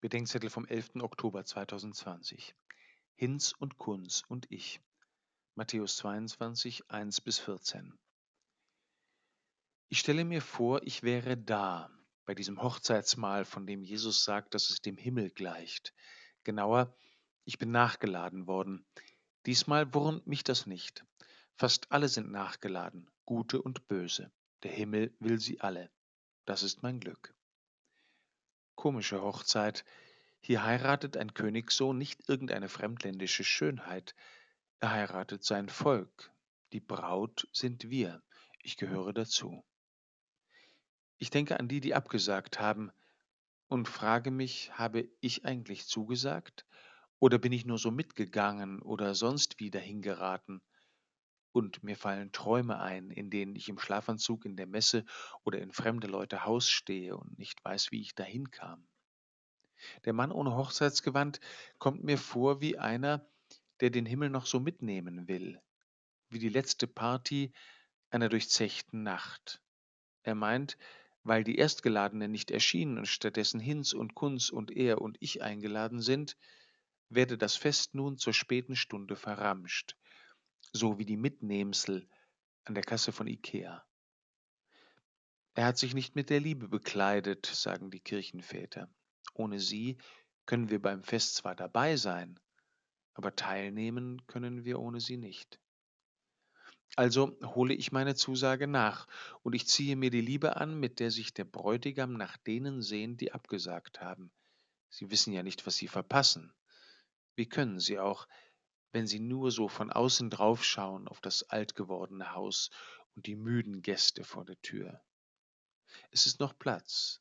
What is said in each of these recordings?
Bedenkzettel vom 11. Oktober 2020. Hinz und Kunz und ich. Matthäus 22, 1 bis 14. Ich stelle mir vor, ich wäre da, bei diesem Hochzeitsmahl, von dem Jesus sagt, dass es dem Himmel gleicht. Genauer, ich bin nachgeladen worden. Diesmal wurmt mich das nicht. Fast alle sind nachgeladen, gute und böse. Der Himmel will sie alle. Das ist mein Glück. Komische Hochzeit. Hier heiratet ein Königssohn nicht irgendeine fremdländische Schönheit. Er heiratet sein Volk. Die Braut sind wir. Ich gehöre dazu. Ich denke an die, die abgesagt haben und frage mich, habe ich eigentlich zugesagt? Oder bin ich nur so mitgegangen oder sonst wie dahingeraten? Und mir fallen Träume ein, in denen ich im Schlafanzug in der Messe oder in fremde Leute Haus stehe und nicht weiß, wie ich dahin kam. Der Mann ohne Hochzeitsgewand kommt mir vor wie einer, der den Himmel noch so mitnehmen will, wie die letzte Party einer durchzechten Nacht. Er meint, weil die Erstgeladenen nicht erschienen und stattdessen Hinz und Kunz und er und ich eingeladen sind, werde das Fest nun zur späten Stunde verramscht, so wie die Mitnehmsel an der Kasse von Ikea. Er hat sich nicht mit der Liebe bekleidet, sagen die Kirchenväter. Ohne sie können wir beim Fest zwar dabei sein, aber teilnehmen können wir ohne sie nicht. Also hole ich meine Zusage nach, und ich ziehe mir die Liebe an, mit der sich der Bräutigam nach denen sehnt, die abgesagt haben. Sie wissen ja nicht, was sie verpassen. Wie können sie auch, wenn sie nur so von außen draufschauen auf das alt gewordene Haus und die müden Gäste vor der Tür? Es ist noch Platz.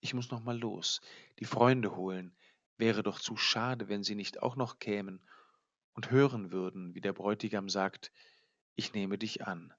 Ich muss noch mal los, die Freunde holen. Wäre doch zu schade, wenn sie nicht auch noch kämen und hören würden, wie der Bräutigam sagt, ich nehme dich an.